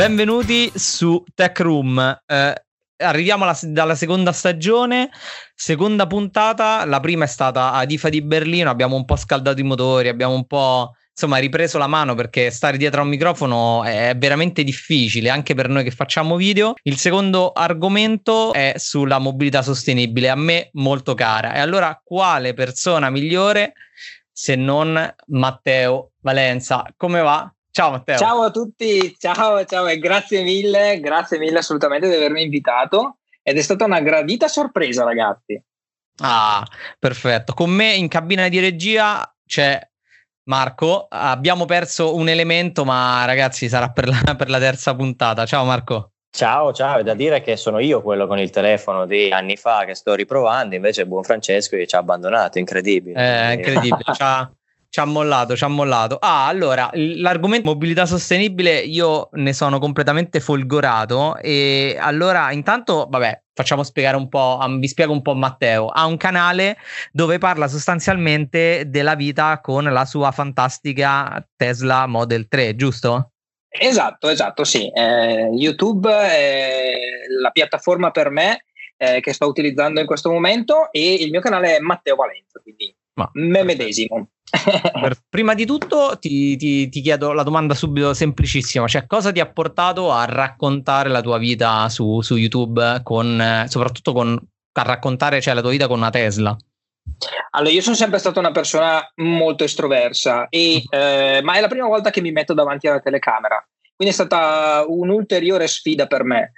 Benvenuti su Tech Room. Eh, arriviamo alla, dalla seconda stagione, seconda puntata. La prima è stata ad IFA di Berlino. Abbiamo un po' scaldato i motori, abbiamo un po' insomma ripreso la mano perché stare dietro a un microfono è veramente difficile anche per noi che facciamo video. Il secondo argomento è sulla mobilità sostenibile, a me molto cara. E allora quale persona migliore se non Matteo Valenza? Come va? Ciao Matteo. Ciao a tutti, ciao, ciao e grazie mille, grazie mille assolutamente di avermi invitato ed è stata una gradita sorpresa ragazzi. Ah, perfetto. Con me in cabina di regia c'è Marco. Abbiamo perso un elemento, ma ragazzi sarà per la, per la terza puntata. Ciao Marco. Ciao, ciao, è da dire che sono io quello con il telefono di anni fa che sto riprovando, invece buon Francesco ci ha abbandonato, incredibile. Eh, incredibile, ciao. Ci ha mollato, ci ha mollato. Ah, allora, l'argomento mobilità sostenibile io ne sono completamente folgorato e allora intanto, vabbè, facciamo spiegare un po', vi spiego un po' Matteo, ha un canale dove parla sostanzialmente della vita con la sua fantastica Tesla Model 3, giusto? Esatto, esatto, sì. Eh, YouTube è la piattaforma per me eh, che sto utilizzando in questo momento e il mio canale è Matteo Valenza, quindi Ma, me medesimo. Prima di tutto ti, ti, ti, chiedo la domanda subito semplicissima, cioè cosa ti ha portato a raccontare la tua vita su, su YouTube, con, soprattutto con, a raccontare cioè, la tua vita con una Tesla? Allora, io sono sempre stata una persona molto estroversa, e, mhm. eh, ma è la prima volta che mi metto davanti alla telecamera, quindi è stata un'ulteriore sfida per me.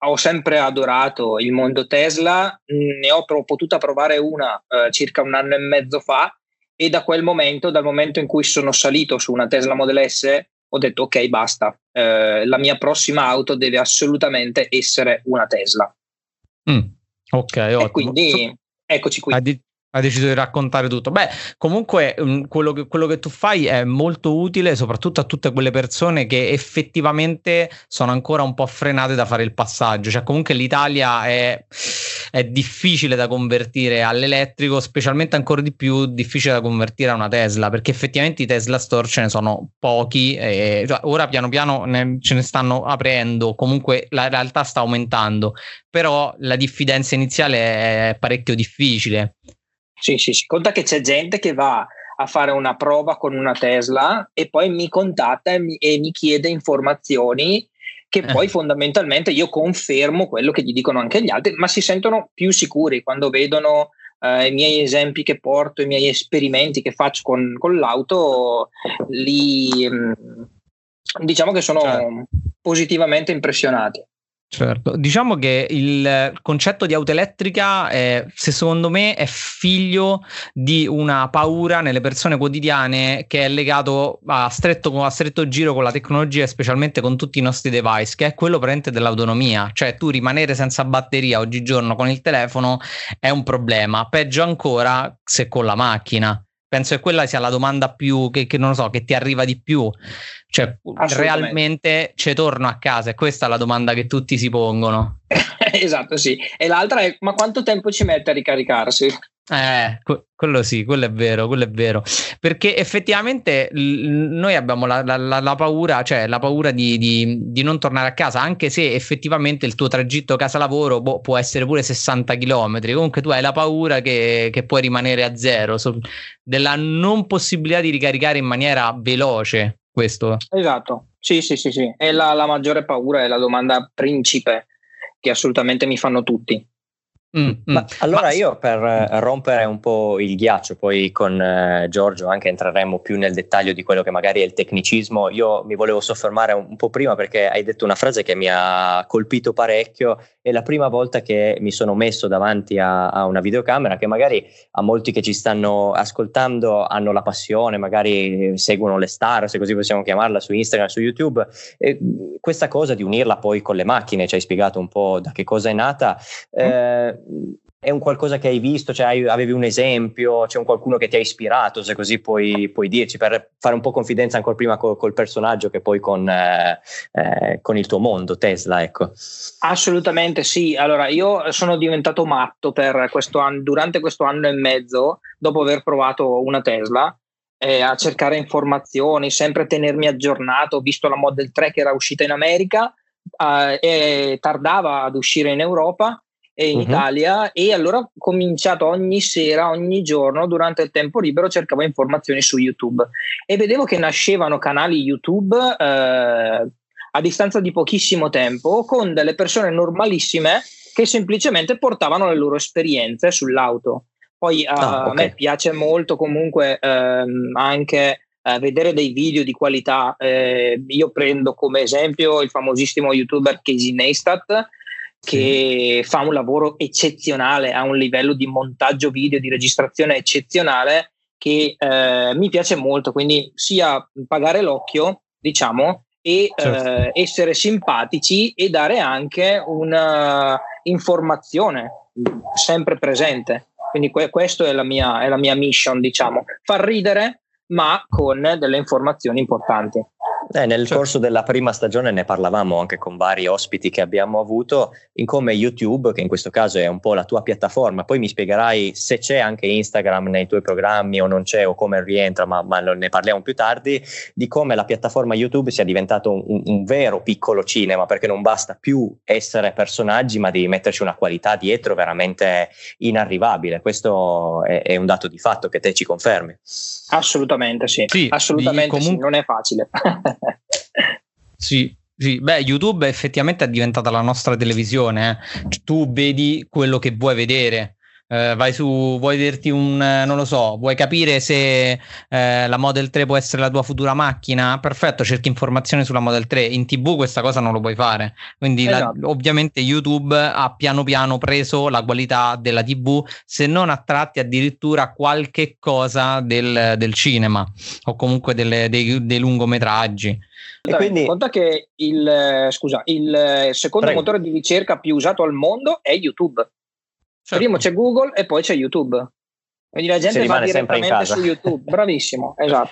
Ho sempre adorato il mondo Tesla, ne ho potuta provare una eh, circa un anno e mezzo fa e da quel momento, dal momento in cui sono salito su una Tesla Model S, ho detto ok, basta, eh, la mia prossima auto deve assolutamente essere una Tesla. Mm, ok, e quindi eccoci qui. Addi- hai deciso di raccontare tutto. Beh, comunque um, quello, che, quello, che, tu fai è molto utile, soprattutto a tutte quelle persone che effettivamente sono ancora un po' frenate da fare il passaggio. Cioè, comunque l'Italia è, è difficile da convertire all'elettrico, specialmente ancora di più difficile da convertire a una Tesla, perché effettivamente i Tesla Store ce ne sono pochi. E, cioè, ora piano piano ne, ce ne stanno aprendo, comunque la realtà sta aumentando, però la diffidenza iniziale è parecchio difficile. Sì, sì, sì. Conta che c'è gente che va a fare una prova con una Tesla e poi mi contatta e mi, e mi chiede informazioni che eh. poi fondamentalmente io confermo quello che gli dicono anche gli altri, ma si sentono più sicuri quando vedono eh, i miei esempi che porto, i miei esperimenti che faccio con, con l'auto, li, mm, diciamo che sono certo. positivamente impressionati. Certo, diciamo che il concetto di auto elettrica, è, se secondo me, è figlio di una paura nelle persone quotidiane che è legato a stretto, a stretto giro con la tecnologia e specialmente con tutti i nostri device, che è quello presente dell'autonomia. Cioè, tu rimanere senza batteria oggigiorno con il telefono è un problema. Peggio ancora se con la macchina. Penso che quella sia la domanda più che, che non lo so, che ti arriva di più. Cioè, realmente ci torno a casa? E questa è la domanda che tutti si pongono. esatto, sì. E l'altra è: ma quanto tempo ci mette a ricaricarsi? Eh, quello sì, quello è vero, quello è vero. Perché effettivamente noi abbiamo la, la, la, la, paura, cioè la paura di, di, di, non tornare a casa, anche se effettivamente il tuo tragitto casa-lavoro boh, può essere pure 60 km. Comunque tu hai la paura che, che puoi rimanere a zero, so, della non possibilità di ricaricare in maniera veloce questo. Esatto, sì, sì, sì, sì. È la, la maggiore paura, è la domanda principe che assolutamente mi fanno tutti. Mm, mm. allora Ma... io per eh, rompere un po' il ghiaccio, poi con eh, Giorgio anche entreremo più nel dettaglio di quello che magari è il tecnicismo, io mi volevo soffermare un, un po' prima perché hai detto una frase che mi ha colpito parecchio, è la prima volta che mi sono messo davanti a, a una videocamera che magari a molti che ci stanno ascoltando hanno la passione, magari seguono le star, se così possiamo chiamarla, su Instagram, su YouTube, e questa cosa di unirla poi con le macchine, ci hai spiegato un po' da che cosa è nata. Mm. È un qualcosa che hai visto, cioè hai, avevi un esempio, c'è un qualcuno che ti ha ispirato, se così puoi, puoi dirci, per fare un po' confidenza ancora prima col, col personaggio che poi con, eh, eh, con, il tuo mondo, Tesla, ecco. Assolutamente sì, allora io sono diventato matto per questo anno, durante questo anno e mezzo, dopo aver provato una Tesla, eh, a cercare informazioni, sempre tenermi aggiornato. Ho visto la Model 3 che era uscita in America eh, e tardava ad uscire in Europa in uh-huh. Italia e allora ho cominciato ogni sera, ogni giorno, durante il tempo libero cercavo informazioni su YouTube e vedevo che nascevano canali YouTube eh, a distanza di pochissimo tempo con delle persone normalissime che semplicemente portavano le loro esperienze sull'auto. Poi uh, ah, okay. a me piace molto comunque ehm, anche eh, vedere dei video di qualità. Eh, io prendo come esempio il famosissimo youtuber Casey Neistat che fa un lavoro eccezionale, ha un livello di montaggio video, di registrazione eccezionale che eh, mi piace molto, quindi sia pagare l'occhio, diciamo, e certo. eh, essere simpatici e dare anche un'informazione sempre presente. Quindi que- questa è la, mia, è la mia mission, diciamo, far ridere ma con delle informazioni importanti. Eh, nel cioè. corso della prima stagione ne parlavamo anche con vari ospiti che abbiamo avuto in come YouTube, che in questo caso è un po' la tua piattaforma, poi mi spiegherai se c'è anche Instagram nei tuoi programmi o non c'è o come rientra, ma, ma ne parliamo più tardi, di come la piattaforma YouTube sia diventato un, un, vero piccolo cinema, perché non basta più essere personaggi, ma devi metterci una qualità dietro veramente inarrivabile. Questo è, è un dato di fatto che te ci confermi. Assolutamente sì, sì assolutamente comunque... sì, non è facile. sì, sì, beh, YouTube effettivamente è diventata la nostra televisione. Eh. Tu vedi quello che vuoi vedere eh, vai su, vuoi dirti un, non lo so, vuoi capire se eh, la Model 3 può essere la tua futura macchina? Perfetto, cerchi informazioni sulla Model 3. In TV questa cosa non lo puoi fare. Quindi esatto. la, ovviamente YouTube ha piano piano preso la qualità della TV, se non a tratti addirittura qualche cosa del, del cinema o comunque delle, dei, dei lungometraggi. E quindi... Conta che il, scusa, il secondo Prego. motore di ricerca più usato al mondo è YouTube. Certo. Prima c'è Google e poi c'è YouTube. Quindi la gente va direttamente su YouTube. Bravissimo, esatto.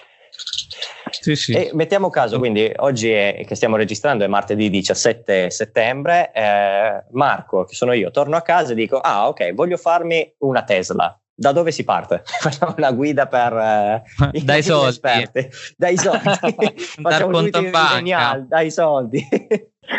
Sì, sì. E mettiamo caso, quindi oggi è, che stiamo registrando è martedì 17 settembre, eh, Marco, che sono io, torno a casa e dico, ah ok, voglio farmi una Tesla. Da dove si parte? Facciamo una guida per eh, dai soldi. Esperti. Dai soldi. Facciamo conto genial, dai soldi.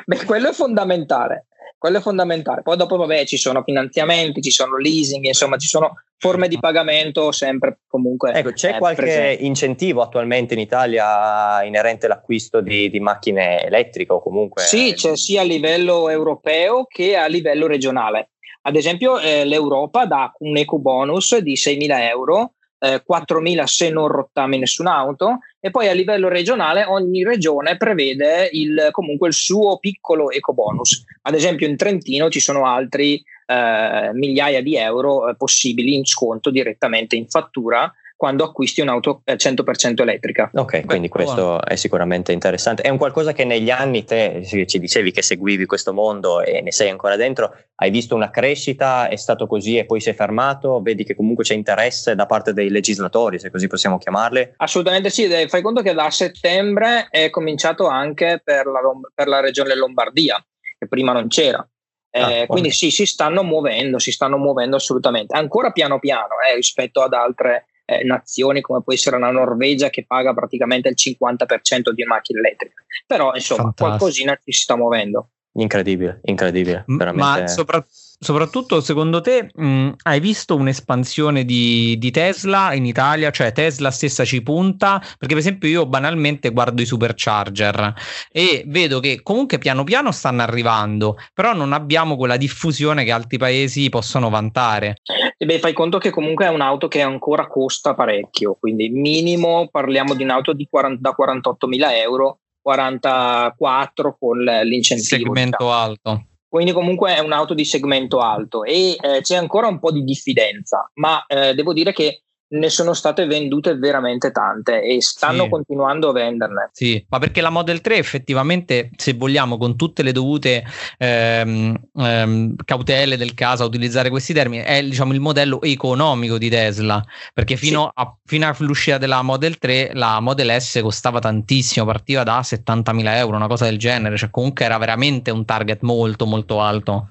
Beh, quello è fondamentale quello è fondamentale. Poi dopo, vabbè, ci sono finanziamenti, ci sono leasing, insomma, ci sono forme di pagamento sempre comunque. Ecco, c'è eh, qualche presente. incentivo attualmente in Italia inerente all'acquisto di, di, macchine elettriche o comunque? Sì, c'è sia a livello europeo che a livello regionale. Ad esempio, eh, l'Europa dà un eco bonus di 6.000 euro eh, 4.000 se non rottami nessun'auto e poi a livello regionale ogni regione prevede il, comunque il suo piccolo eco bonus. Ad esempio in Trentino ci sono altri eh, migliaia di euro eh, possibili in sconto direttamente in fattura quando acquisti un'auto 100% elettrica. Ok, quindi questo buono. è sicuramente interessante. È un qualcosa che negli anni te ci dicevi che seguivi questo mondo e ne sei ancora dentro, hai visto una crescita, è stato così e poi si è fermato, vedi che comunque c'è interesse da parte dei legislatori, se così possiamo chiamarli? Assolutamente sì, fai conto che da settembre è cominciato anche per la, per la regione Lombardia, che prima non c'era. Eh, ah, quindi sì, si stanno muovendo, si stanno muovendo assolutamente, ancora piano piano eh, rispetto ad altre eh, nazioni come può essere la Norvegia che paga praticamente il 50% di macchine elettriche. Però insomma Fantastico. qualcosina ci si sta muovendo. Incredibile, incredibile. Veramente. Ma soprattutto soprattutto secondo te mh, hai visto un'espansione di, di, Tesla in Italia? Cioè Tesla stessa ci punta? Perché per esempio io banalmente guardo i supercharger e vedo che comunque piano piano stanno arrivando, però non abbiamo quella diffusione che altri paesi possono vantare. E beh, fai conto che comunque è un'auto che ancora costa parecchio, quindi minimo parliamo di un'auto di 40, da 48 mila euro 44 con l'incentivo. Segmento diciamo. alto. Quindi comunque è un'auto di segmento alto e eh, c'è ancora un po' di diffidenza, ma eh, devo dire che ne sono state vendute veramente tante e stanno sì. continuando a venderne. Sì, ma perché la Model 3 effettivamente, se vogliamo, con tutte le dovute ehm, ehm, cautele del caso a utilizzare questi termini, è diciamo il modello economico di Tesla, perché fino, sì. a, fino all'uscita della Model 3 la Model S costava tantissimo, partiva da 70.000 euro, una cosa del genere, cioè comunque era veramente un target molto molto alto.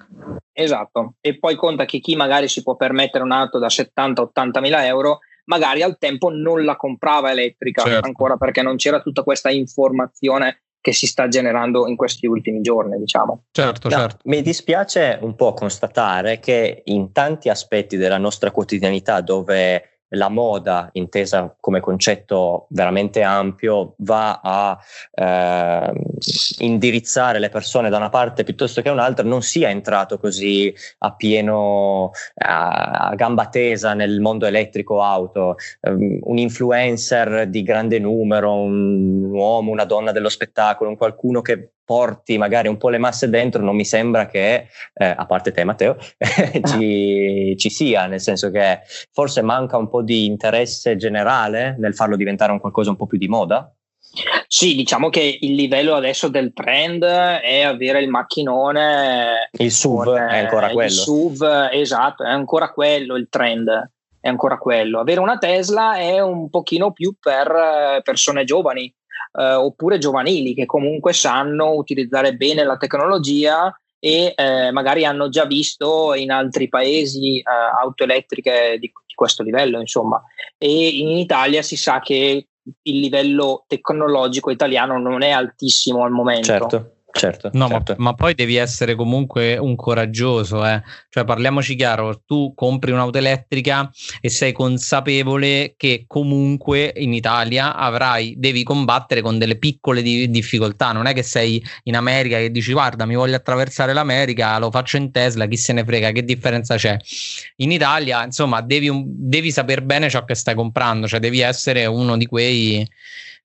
Esatto, e poi conta che chi magari si può permettere un'auto da 70-80 mila euro magari al tempo non la comprava elettrica certo. ancora perché non c'era tutta questa informazione che si sta generando in questi ultimi giorni, diciamo. Certo, no, certo. Mi dispiace un po' constatare che in tanti aspetti della nostra quotidianità dove la moda, intesa come concetto veramente ampio, va a eh, indirizzare le persone da una parte piuttosto che un'altra, non sia entrato così a pieno, a, a gamba tesa nel mondo elettrico auto. Um, un influencer di grande numero, un uomo, una donna dello spettacolo, un qualcuno che porti magari un po' le masse dentro, non mi sembra che, eh, a parte te Matteo, ci, ci, sia, nel senso che forse manca un po' di interesse generale nel farlo diventare un qualcosa un po' più di moda. Sì, diciamo che il livello adesso del trend è avere il macchinone. Il SUV con, è ancora quello. Il SUV, esatto, è ancora quello il trend. È ancora quello. Avere una Tesla è un pochino più per eh, persone giovani, eh, oppure giovanili che comunque sanno utilizzare bene la tecnologia e eh, magari hanno già visto in altri paesi eh, auto elettriche di, di, questo livello, insomma. E in Italia si sa che il livello tecnologico italiano non è altissimo al momento. Certo certo. No, certo. Ma, ma, poi devi essere comunque un coraggioso, eh. cioè parliamoci chiaro, tu compri un'auto elettrica e sei consapevole che comunque in Italia avrai, devi combattere con delle piccole di, difficoltà, non è che sei in America che dici guarda mi voglio attraversare l'America, lo faccio in Tesla, chi se ne frega, che differenza c'è? In Italia, insomma, devi, devi saper bene ciò che stai comprando, cioè devi essere uno di quei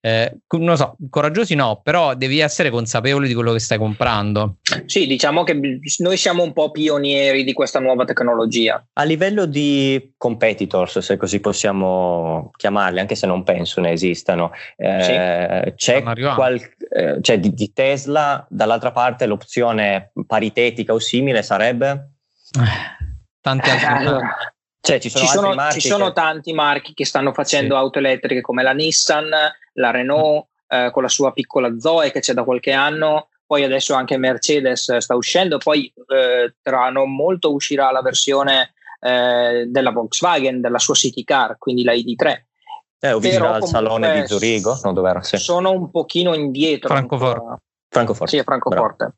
eh, non so, coraggiosi no, però devi essere consapevole di quello che stai comprando. Sì, diciamo che noi siamo un po' pionieri di questa nuova tecnologia. A livello di competitors, se così possiamo chiamarli, anche se non penso ne esistano, eh, sì. c'è, qual, eh, c'è di, di Tesla, dall'altra parte l'opzione paritetica o simile sarebbe? Eh, tanti altri. Allora, cioè, ci sono, ci sono, ci sono che... tanti marchi che stanno facendo sì. auto elettriche come la Nissan, la Renault eh, con la sua piccola Zoe che c'è da qualche anno, poi adesso anche Mercedes sta uscendo, poi eh, tra non molto uscirà la versione eh, della Volkswagen, della sua City Car, quindi la ID3. Eh, ho visto al salone di Zurigo, no, dov'era? Sì. Sono un pochino indietro. Francoforte. Francoforte. Sì, Francoforte.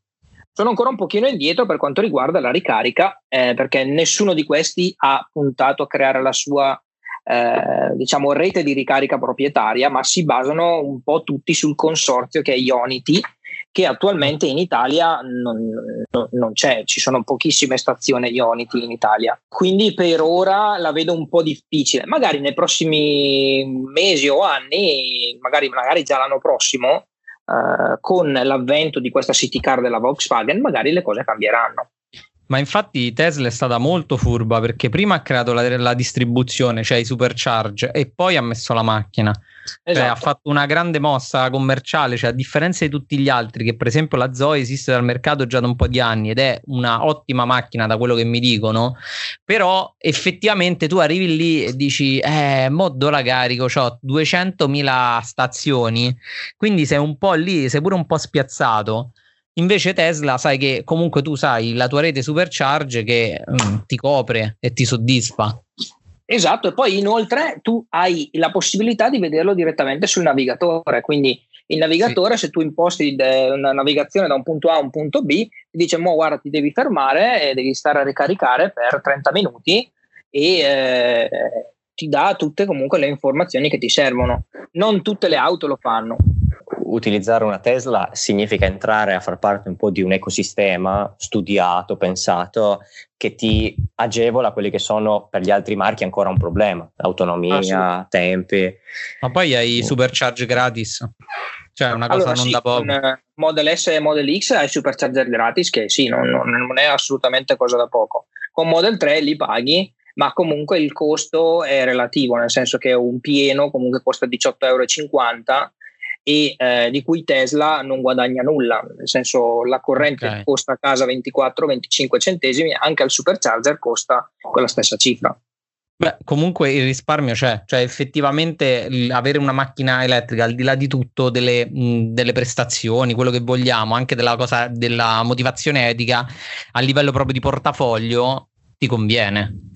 Sono ancora un pochino indietro per quanto riguarda la ricarica, eh, perché nessuno di questi ha puntato a creare la sua eh, diciamo rete di ricarica proprietaria, ma si basano un po' tutti sul consorzio che è Ionity, che attualmente in Italia non, non, non, c'è, ci sono pochissime stazioni Ionity in Italia. Quindi per ora la vedo un po' difficile. Magari nei prossimi mesi o anni, magari, magari già l'anno prossimo, eh, con l'avvento di questa city car della Volkswagen, magari le cose cambieranno. Ma infatti Tesla è stata molto furba perché prima ha creato la, la distribuzione, cioè i supercharge, e poi ha messo la macchina. Esatto. Cioè, ha fatto una grande mossa commerciale, cioè a differenza di tutti gli altri, che per esempio la Zoe esiste dal mercato già da un po' di anni ed è una ottima macchina da quello che mi dicono, però effettivamente tu arrivi lì e dici, eh, moddo la carico, ho 200.000 stazioni, quindi sei un po' lì, sei pure un po' spiazzato. Invece Tesla sai che comunque tu sai la tua rete supercharge che mm, ti copre e ti soddisfa. Esatto, e poi inoltre tu hai la possibilità di vederlo direttamente sul navigatore, quindi il navigatore sì. se tu imposti una navigazione da un punto A a un punto B, ti dice mo guarda ti devi fermare e devi stare a ricaricare per 30 minuti e eh, ti dà tutte comunque le informazioni che ti servono. Non tutte le auto lo fanno utilizzare una Tesla significa entrare a far parte un po' di un ecosistema studiato, pensato, che ti agevola quelli che sono per gli altri marchi ancora un problema, autonomia, ah, tempi. Ma poi hai i supercharge gratis, cioè una cosa allora, non sì, da poco. Con Model S e Model X hai supercharger gratis che sì, non, non è assolutamente cosa da poco. Con Model 3 li paghi ma comunque il costo è relativo, nel senso che un pieno comunque costa 18,50 euro e eh, di cui Tesla non guadagna nulla, nel senso la corrente okay. costa a casa 24-25 centesimi, anche al supercharger costa quella stessa cifra. Beh, comunque il risparmio c'è, cioè effettivamente avere una macchina elettrica al di là di tutto delle, mh, delle prestazioni, quello che vogliamo, anche della, cosa, della motivazione etica, a livello proprio di portafoglio ti conviene.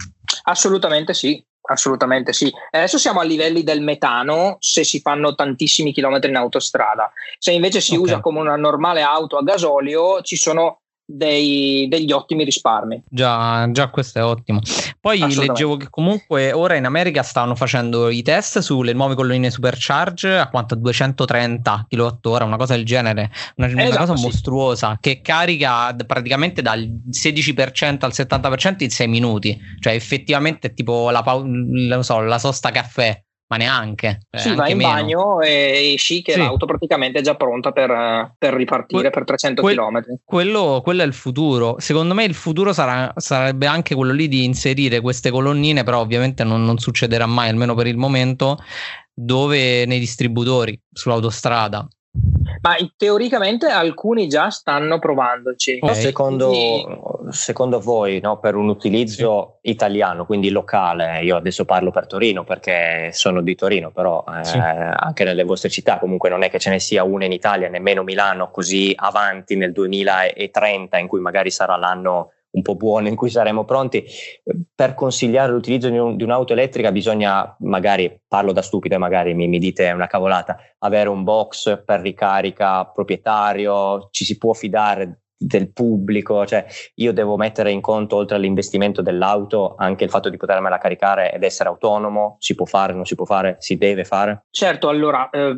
Assolutamente sì, Assolutamente sì. Adesso siamo a livelli del metano se si fanno tantissimi chilometri in autostrada. Se invece si okay. usa come una normale auto a gasolio, ci sono dei, degli ottimi risparmi. Già, già, questo è ottimo. Poi leggevo che comunque ora in America stanno facendo i test sulle nuove colonnine supercharge a quanto 230 kWh, una cosa del genere, una, una esatto, cosa mostruosa che carica praticamente dal 16% al 70% in 6 minuti, cioè effettivamente è tipo la, so, la sosta caffè ma neanche. Eh, sì, vai in meno. bagno e esci che sì. l'auto praticamente è già pronta per, per ripartire que- per 300 que- km. Quello, quello, è il futuro. Secondo me il futuro sarà, sarebbe anche quello lì di inserire queste colonnine, però ovviamente non, non succederà mai, almeno per il momento, dove nei distributori sull'autostrada ma teoricamente alcuni già stanno provandoci. Okay. Secondo, secondo, voi, no, per un utilizzo sì. italiano, quindi locale, io adesso parlo per Torino perché sono di Torino, però eh, sì. anche nelle vostre città comunque non è che ce ne sia una in Italia, nemmeno Milano così avanti nel 2030 in cui magari sarà l'anno un po' buono in cui saremo pronti. Per consigliare l'utilizzo di, un, di un'auto elettrica bisogna, magari, parlo da stupido e magari mi, mi dite una cavolata, avere un box per ricarica proprietario, ci si può fidare del pubblico, cioè io devo mettere in conto oltre all'investimento dell'auto anche il fatto di potermela caricare ed essere autonomo, si può fare, non si può fare, si deve fare? Certo, allora eh,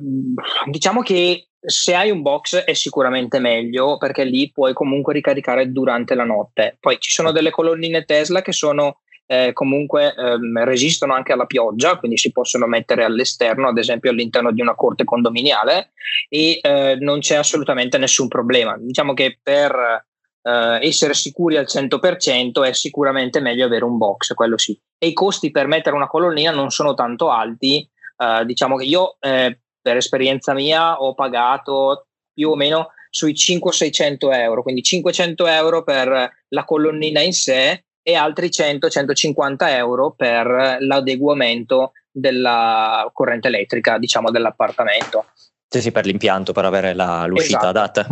diciamo che se hai un box è sicuramente meglio perché lì puoi comunque ricaricare durante la notte. Poi ci sono delle colonnine Tesla che sono eh, comunque ehm, resistono anche alla pioggia, quindi si possono mettere all'esterno, ad esempio all'interno di una corte condominiale e eh, non c'è assolutamente nessun problema. Diciamo che per eh, essere sicuri al 100% è sicuramente meglio avere un box, quello sì. E i costi per mettere una colonnina non sono tanto alti. Eh, diciamo che io eh, per esperienza mia ho pagato più o meno sui 500-600 euro, quindi 500 euro per la colonnina in sé e altri 100-150 euro per l'adeguamento della corrente elettrica, diciamo, dell'appartamento. Sì, sì, per l'impianto, per avere la, l'uscita esatto. adatta.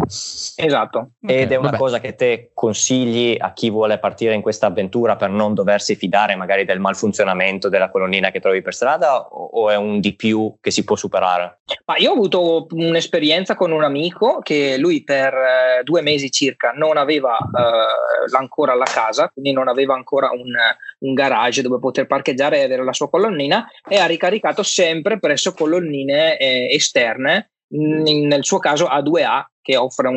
Esatto. Ed okay, è una vabbè. cosa che te consigli a chi vuole partire in questa avventura per non doversi fidare magari del malfunzionamento della colonnina che trovi per strada o, o è un di più che si può superare? Ma io ho avuto un'esperienza con un amico che lui per eh, due mesi circa non aveva eh, ancora la casa, quindi non aveva ancora un, un garage dove poter parcheggiare e avere la sua colonnina e ha ricaricato sempre presso colonnine eh, esterne nel suo caso A2A che offre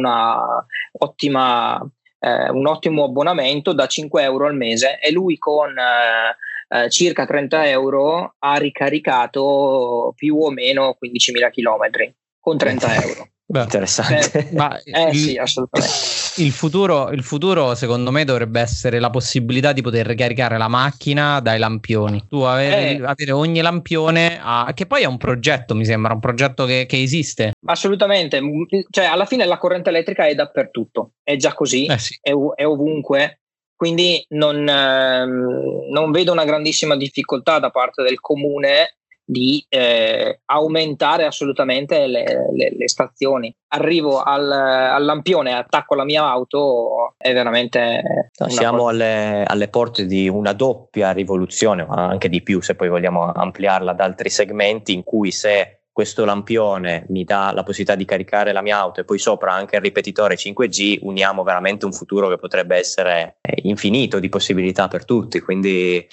ottima, eh, un ottimo abbonamento da 5 euro al mese e lui con eh, eh, circa 30 euro ha ricaricato più o meno 15.000 km con 30 euro. Beh, interessante. Eh, ma eh, sì, assolutamente. Il futuro, il futuro, secondo me, dovrebbe essere la possibilità di poter ricaricare la macchina dai lampioni. Tu avere, eh. avere ogni lampione, a, che poi è un progetto, mi sembra, un progetto che, che, esiste. Assolutamente. Cioè, alla fine la corrente elettrica è dappertutto, è già così, eh sì. è, è, ovunque. Quindi non, ehm, non vedo una grandissima difficoltà da parte del comune di eh, aumentare assolutamente le, le, le, stazioni. Arrivo al, al lampione, attacco la mia auto, è veramente... Siamo alle, alle, porte di una doppia rivoluzione, ma anche di più se poi vogliamo ampliarla ad altri segmenti in cui se questo lampione mi dà la possibilità di caricare la mia auto e poi sopra anche il ripetitore 5G, uniamo veramente un futuro che potrebbe essere eh, infinito di possibilità per tutti. Quindi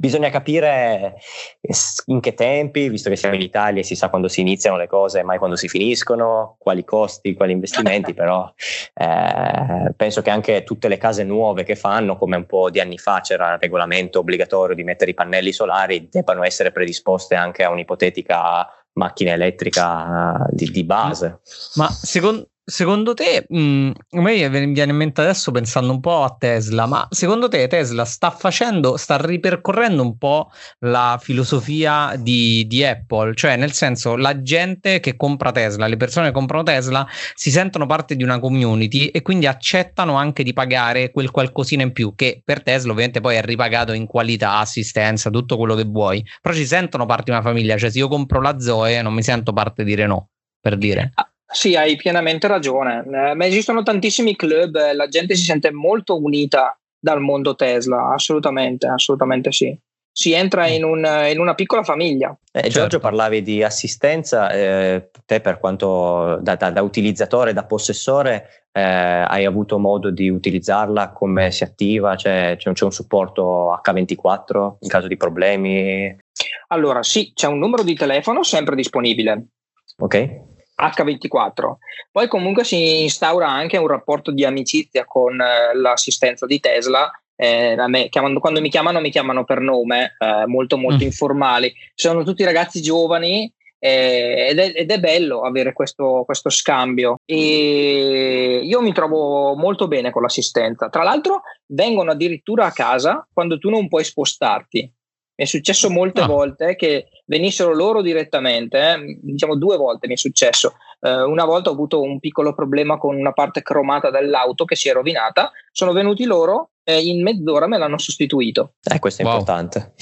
Bisogna capire eh, in che tempi, visto che siamo in Italia e si sa quando si iniziano le cose e mai quando si finiscono, quali costi, quali investimenti, però eh, penso che anche tutte le case nuove che fanno, come un po' di anni fa c'era il regolamento obbligatorio di mettere i pannelli solari, debbano essere predisposte anche a un'ipotetica macchina elettrica di, di base. Ma secondo, Secondo te, mh, mm, a me viene in mente adesso pensando un po' a Tesla, ma secondo te Tesla sta facendo, sta ripercorrendo un po' la filosofia di, di, Apple? Cioè, nel senso, la gente che compra Tesla, le persone che comprano Tesla si sentono parte di una community e quindi accettano anche di pagare quel qualcosina in più, che per Tesla ovviamente poi è ripagato in qualità, assistenza, tutto quello che vuoi, però ci sentono parte di una famiglia, cioè se io compro la Zoe non mi sento parte di Renault, per dire. Ah sì, hai pienamente ragione. Eh, ma esistono tantissimi club, eh, la gente si sente molto unita dal mondo Tesla, assolutamente, assolutamente sì. si entra in, un, in una piccola famiglia. Eh, certo. Giorgio parlavi di assistenza, eh, te per quanto da, da, da utilizzatore, da possessore, eh, hai avuto modo di utilizzarla, come si attiva, c'è, c'è, un, c'è un supporto H24 in caso di problemi? Allora sì, c'è un numero di telefono sempre disponibile. Ok. H24. Poi comunque si instaura anche un rapporto di amicizia con eh, l'assistenza di Tesla. Eh, me, chiamando, quando mi chiamano, mi chiamano per nome, eh, molto molto mm. informali. Sono tutti ragazzi giovani eh, ed, è, ed, è, bello avere questo, questo, scambio. E io mi trovo molto bene con l'assistenza. Tra l'altro, vengono addirittura a casa quando tu non puoi spostarti. Mi è successo molte ah. volte che venissero loro direttamente, eh, diciamo due volte mi è successo. Eh, una volta ho avuto un piccolo problema con una parte cromata dell'auto che si è rovinata, sono venuti loro e in mezz'ora me l'hanno sostituito. Eh, questo è wow. importante.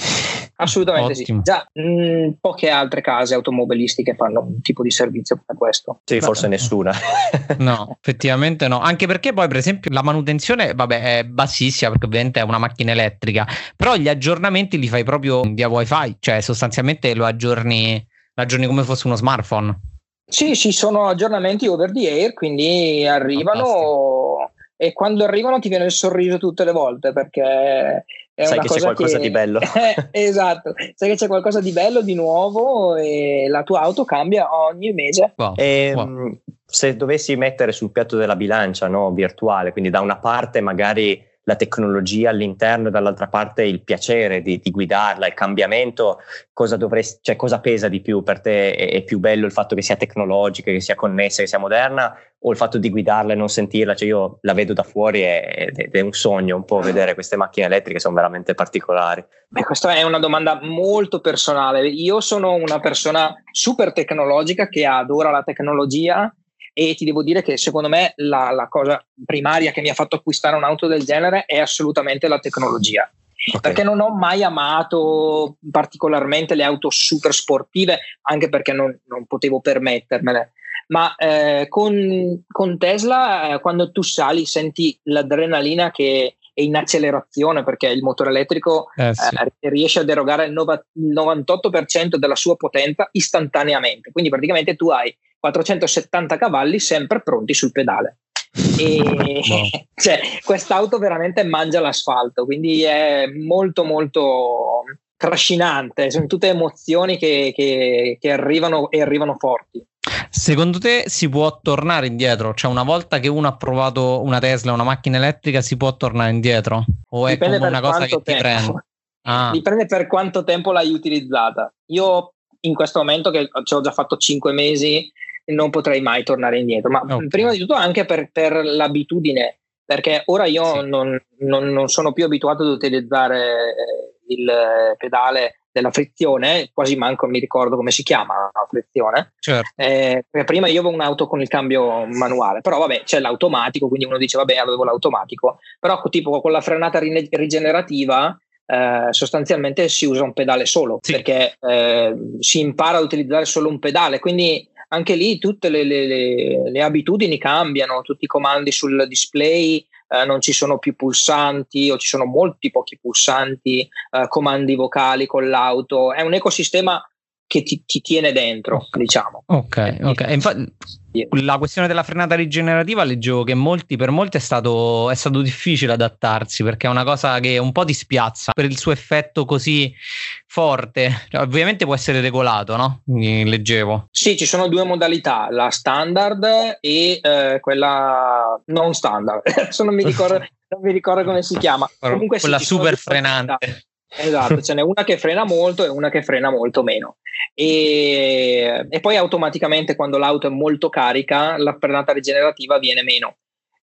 Assolutamente Ottimo. sì. Già mh, mm, poche altre case automobilistiche fanno un tipo di servizio come questo. Sì, forse nessuna. no, effettivamente no. Anche perché poi, per esempio, la manutenzione, vabbè, è bassissima perché ovviamente è una macchina elettrica, però gli aggiornamenti li fai proprio via wifi, cioè sostanzialmente lo aggiorni, lo aggiorni come fosse uno smartphone. Sì, sì, sono aggiornamenti over the air, quindi arrivano Fantastico. e quando arrivano ti viene il sorriso tutte le volte perché è sai che c'è qualcosa che... di bello. esatto, sai che c'è qualcosa di bello, di nuovo e la tua auto cambia ogni mese. Wow. E, wow. Mm, se dovessi mettere sul piatto della bilancia no, virtuale, quindi da una parte magari la tecnologia all'interno e dall'altra parte il piacere di, di guidarla, il cambiamento, cosa, dovresti, cioè, cosa pesa di più per te? È, è, più bello il fatto che sia tecnologica, che sia connessa, che sia moderna o il fatto di guidarla e non sentirla? Cioè io la vedo da fuori ed è, è un sogno un po' vedere queste macchine elettriche, sono veramente particolari. Beh, questa è una domanda molto personale. Io sono una persona super tecnologica che adora la tecnologia e ti devo dire che secondo me la, la, cosa primaria che mi ha fatto acquistare un'auto del genere è assolutamente la tecnologia. Okay. Perché non ho mai amato particolarmente le auto super sportive, anche perché non, non potevo permettermele. Ma eh, con, con, Tesla, eh, quando tu sali, senti l'adrenalina che è in accelerazione perché il motore elettrico eh, sì. eh, riesce a erogare il, nova, il 98% della sua potenza istantaneamente. Quindi praticamente tu hai 470 cavalli sempre pronti sul pedale. E wow. cioè, quest'auto veramente mangia l'asfalto, quindi è molto molto trascinante, sono tutte emozioni che, che, che arrivano e arrivano forti. Secondo te si può tornare indietro? Cioè, una volta che uno ha provato una Tesla, una macchina elettrica, si può tornare indietro? O è Dipende come una cosa che tempo. ti prende? Ah. Dipende per quanto tempo l'hai utilizzata. Io in questo momento che ci ho già fatto 5 mesi non potrei mai tornare indietro, ma okay. prima di tutto anche per, per l'abitudine, perché ora io sì. non, non, non, sono più abituato ad utilizzare eh, il pedale della frizione, quasi manco mi ricordo come si chiama la frizione. Certo. Eh, prima io avevo un'auto con il cambio manuale, però vabbè c'è l'automatico, quindi uno dice vabbè avevo l'automatico, però tipo con la frenata rigenerativa eh, sostanzialmente si usa un pedale solo sì. perché eh, si impara a utilizzare solo un pedale, quindi anche lì tutte le, le, le, abitudini cambiano, tutti i comandi sul display eh, non ci sono più pulsanti o ci sono molti pochi pulsanti, eh, comandi vocali con l'auto, è un ecosistema che ti, ti tiene dentro, diciamo. Ok, ok. Infatti, la questione della frenata rigenerativa leggevo che molti, per molti è stato, è stato, difficile adattarsi perché è una cosa che un po' ti spiazza per il suo effetto così forte. Cioè, ovviamente può essere regolato, no? Leggevo. Sì, ci sono due modalità, la standard e eh, quella non standard. Adesso non mi ricordo, non mi ricordo come si chiama. Comunque quella sì, super frenante. Esatto, ce n'è una che frena molto e una che frena molto meno. E, e, poi automaticamente quando l'auto è molto carica la frenata rigenerativa viene meno.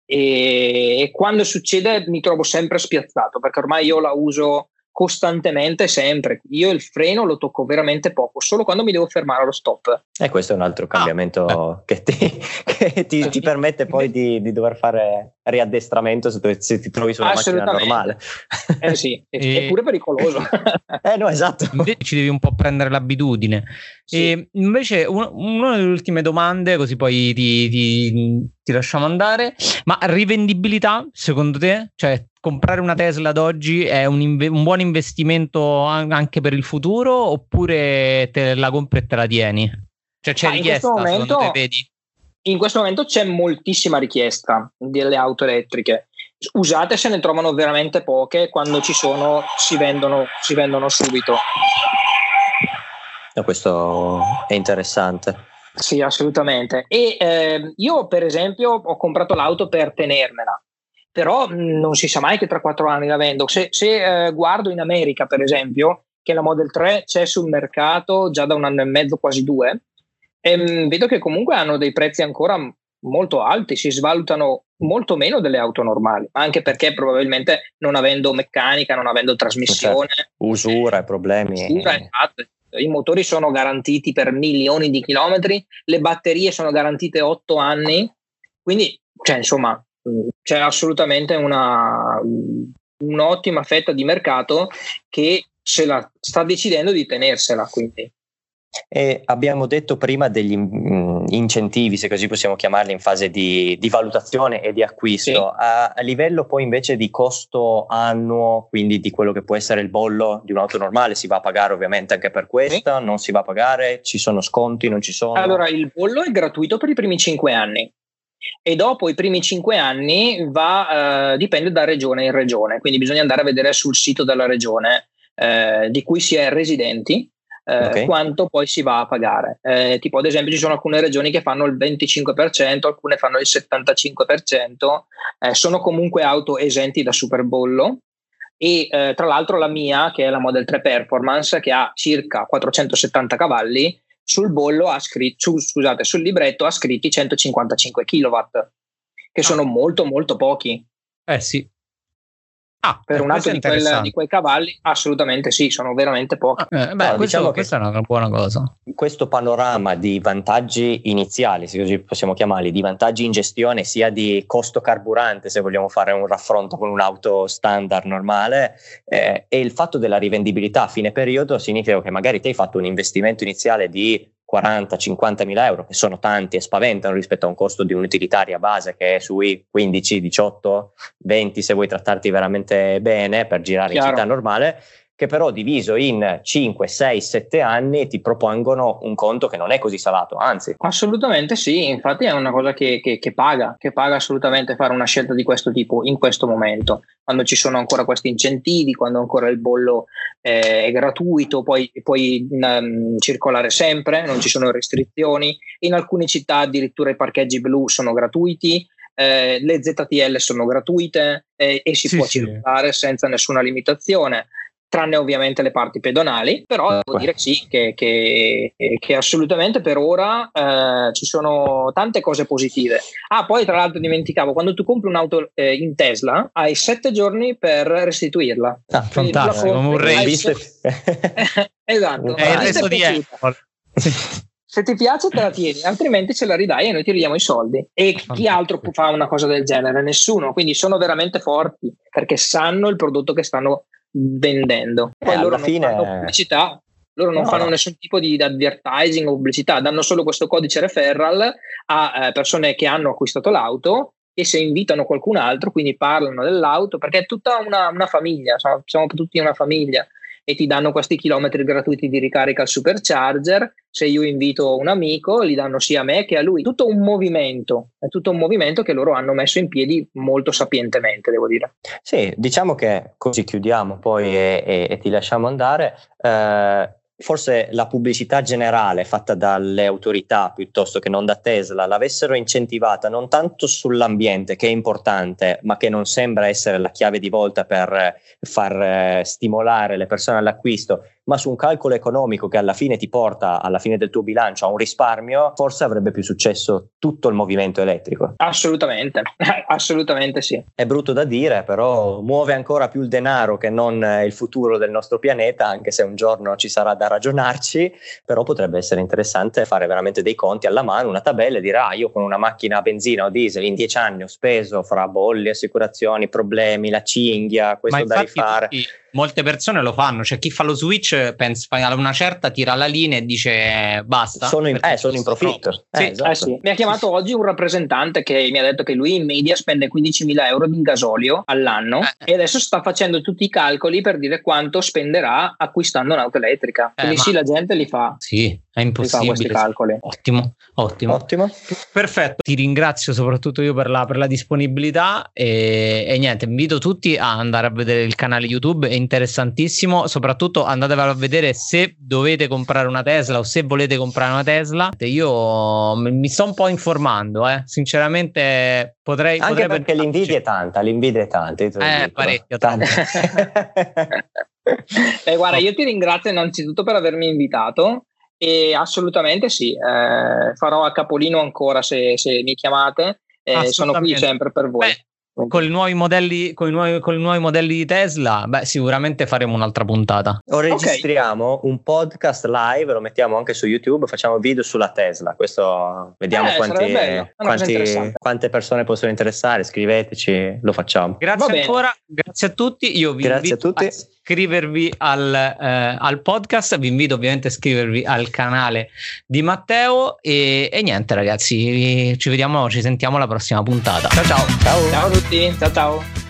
E, e quando succede mi trovo sempre spiazzato perché ormai io la uso costantemente, sempre. Io il freno lo tocco veramente poco, solo quando mi devo fermare allo stop. E questo è un altro cambiamento ah, che, ti, che ti, ti, permette poi di, di, dover fare riaddestramento se, se ti trovi su una macchina normale. Eh sì, è pure pericoloso. eh no, esatto. Invece ci devi un po' prendere l'abitudine. Sì. E invece un, una delle ultime domande, così poi ti, ti, ti lasciamo andare, ma rivendibilità secondo te? Cioè comprare una Tesla ad oggi è un, inve- un, buon investimento anche per il futuro oppure te la compri e te la tieni? Cioè c'è ah, richiesta, momento, te, vedi? In questo momento c'è moltissima richiesta delle auto elettriche. Usate se ne trovano veramente poche, quando ci sono si vendono, si vendono subito. questo è interessante. Sì, assolutamente. E eh, io, per esempio, ho comprato l'auto per tenermela però mh, non si sa mai che tra quattro anni la vendo. Se, se eh, guardo in America, per esempio, che la Model 3 c'è sul mercato già da un anno e mezzo, quasi due, e, mh, vedo che comunque hanno dei prezzi ancora molto alti, si svalutano molto meno delle auto normali, anche perché probabilmente non avendo meccanica, non avendo trasmissione, certo. usura, problemi. Usura, esatto. I motori sono garantiti per milioni di chilometri, le batterie sono garantite otto anni, quindi, cioè, insomma, c'è assolutamente una, un'ottima fetta di mercato che se la sta decidendo di tenersela. Quindi. E abbiamo detto prima degli mm, incentivi, se così possiamo chiamarli, in fase di, di valutazione e di acquisto. Sì. A, a, livello poi invece di costo annuo, quindi di quello che può essere il bollo di un'auto normale, si va a pagare ovviamente anche per questa, sì. non si va a pagare, ci sono sconti, non ci sono? Allora, il bollo è gratuito per i primi 5 anni e dopo i primi cinque anni va, eh, dipende da regione in regione, quindi bisogna andare a vedere sul sito della regione eh, di cui si è residenti eh, okay. quanto poi si va a pagare. Eh, tipo ad esempio ci sono alcune regioni che fanno il 25%, alcune fanno il 75%, eh, sono comunque auto esenti da superbollo e eh, tra l'altro la mia, che è la Model 3 Performance, che ha circa 470 cavalli, sul bollo ha scritto, scusate, sul libretto ha scritti 155 kW, che sono ah. molto molto pochi. Eh sì. Ah, per un altro di, quel, di, quei cavalli, assolutamente sì, sono veramente pochi. Ah, eh, beh, allora, questo, diciamo questa è una buona cosa. Questo panorama di vantaggi iniziali, se così possiamo chiamarli, di vantaggi in gestione, sia di costo carburante, se vogliamo fare un raffronto con un'auto standard normale, eh, e il fatto della rivendibilità a fine periodo significa che magari ti hai fatto un investimento iniziale di 40-50 mila euro, che sono tanti e spaventano rispetto a un costo di un'utilitaria base che è sui 15, 18, 20 se vuoi trattarti veramente bene per girare Chiaro. in città normale, che però diviso in 5, 6, 7 anni ti propongono un conto che non è così salato, anzi. Assolutamente sì, infatti è una cosa che, che, che, paga, che paga assolutamente fare una scelta di questo tipo in questo momento, quando ci sono ancora questi incentivi, quando ancora il bollo eh, è gratuito, poi puoi um, circolare sempre, non ci sono restrizioni, in alcune città addirittura i parcheggi blu sono gratuiti, eh, le ZTL sono gratuite eh, e si sì, può sì. circolare senza nessuna limitazione tranne ovviamente le parti pedonali, però devo ecco. dire sì che, che, che assolutamente per ora eh, ci sono tante cose positive. Ah, poi tra l'altro dimenticavo, quando tu compri un'auto eh, in Tesla hai sette giorni per restituirla. Ah, fantastico, come un re. esatto. È il resto di Apple. Se ti piace te la tieni, altrimenti ce la ridai e noi ti ridiamo i soldi. E chi altro fa una cosa del genere? Nessuno. Quindi sono veramente forti perché sanno il prodotto che stanno vendendo. Poi eh, loro non fine... fanno pubblicità, loro non no. fanno nessun tipo di advertising o pubblicità, danno solo questo codice referral a eh, persone che hanno acquistato l'auto e se invitano qualcun altro, quindi parlano dell'auto, perché è tutta una, una famiglia, siamo, siamo tutti una famiglia e ti danno questi chilometri gratuiti di ricarica al supercharger. Se io invito un amico, li danno sia a me che a lui. Tutto un movimento, è tutto un movimento che loro hanno messo in piedi molto sapientemente, devo dire. Sì, diciamo che così chiudiamo poi e, e, e ti lasciamo andare. Eh, forse la pubblicità generale fatta dalle autorità piuttosto che non da Tesla l'avessero incentivata non tanto sull'ambiente che è importante ma che non sembra essere la chiave di volta per far eh, stimolare le persone all'acquisto ma su un calcolo economico che alla fine ti porta alla fine del tuo bilancio a un risparmio, forse avrebbe più successo tutto il movimento elettrico. Assolutamente, assolutamente sì. È brutto da dire, però muove ancora più il denaro che non il futuro del nostro pianeta, anche se un giorno ci sarà da ragionarci, però potrebbe essere interessante fare veramente dei conti alla mano, una tabella e dire ah io con una macchina a benzina o diesel in dieci anni ho speso fra bolli, assicurazioni, problemi, la cinghia, questo da rifare. Tutti molte persone lo fanno, cioè chi fa lo switch pensa a una certa, tira la linea e dice basta. Sono in, eh, sono in profitto. Eh, sì, esatto. eh, sì. Mi ha chiamato oggi un rappresentante che mi ha detto che lui in media spende 15.000 euro di gasolio all'anno eh. e adesso sta facendo tutti i calcoli per dire quanto spenderà acquistando un'auto elettrica. Eh, Quindi sì, la gente li fa. Sì, è impossibile. questi calcoli. Ottimo, ottimo. Ottimo. Perfetto. Ti ringrazio soprattutto io per la, per la disponibilità e, e, niente, invito tutti a andare a vedere il canale YouTube, è interessantissimo, soprattutto andatevelo a vedere se dovete comprare una Tesla o se volete comprare una Tesla. Io mi sto un po' informando, eh. sinceramente potrei... Anche potrei perché l'invidia è tanta, l'invidia è tanta. Eh, parecchio, tanta. Beh, guarda, io ti ringrazio innanzitutto per avermi invitato e assolutamente sì, eh, farò a capolino ancora se, se mi chiamate, eh, sono qui sempre per voi. Beh, con i nuovi modelli, con i nuovi, con i nuovi modelli di Tesla, beh, sicuramente faremo un'altra puntata. O registriamo okay. un podcast live, lo mettiamo anche su YouTube, facciamo video sulla Tesla. Questo vediamo eh, quanti, quanti, quante persone possono interessare. Scriveteci, lo facciamo. Grazie ancora, grazie a tutti. Io vi grazie invito a tutti. A iscrivervi al, eh, al, podcast. Vi invito ovviamente a iscrivervi al canale di Matteo. E, e, niente, ragazzi, ci vediamo, ci sentiamo alla prossima puntata. Ciao ciao. Ciao, ciao a tutti. Ciao ciao.